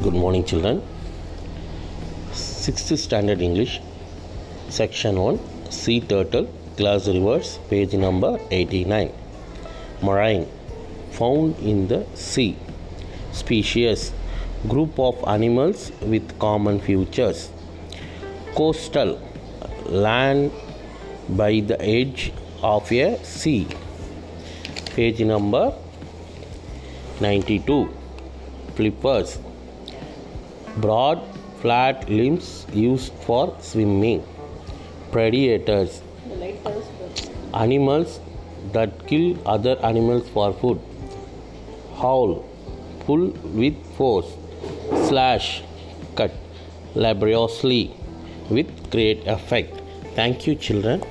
Good morning, children. Sixth standard English, section 1, Sea Turtle, class reverse, page number 89. Marine, found in the sea. Species, group of animals with common features. Coastal, land by the edge of a sea. Page number 92. Flippers, broad flat limbs used for swimming. Predators. Animals that kill other animals for food. Howl. Pull with force. Slash. Cut. Laboriously. With great effect. Thank you children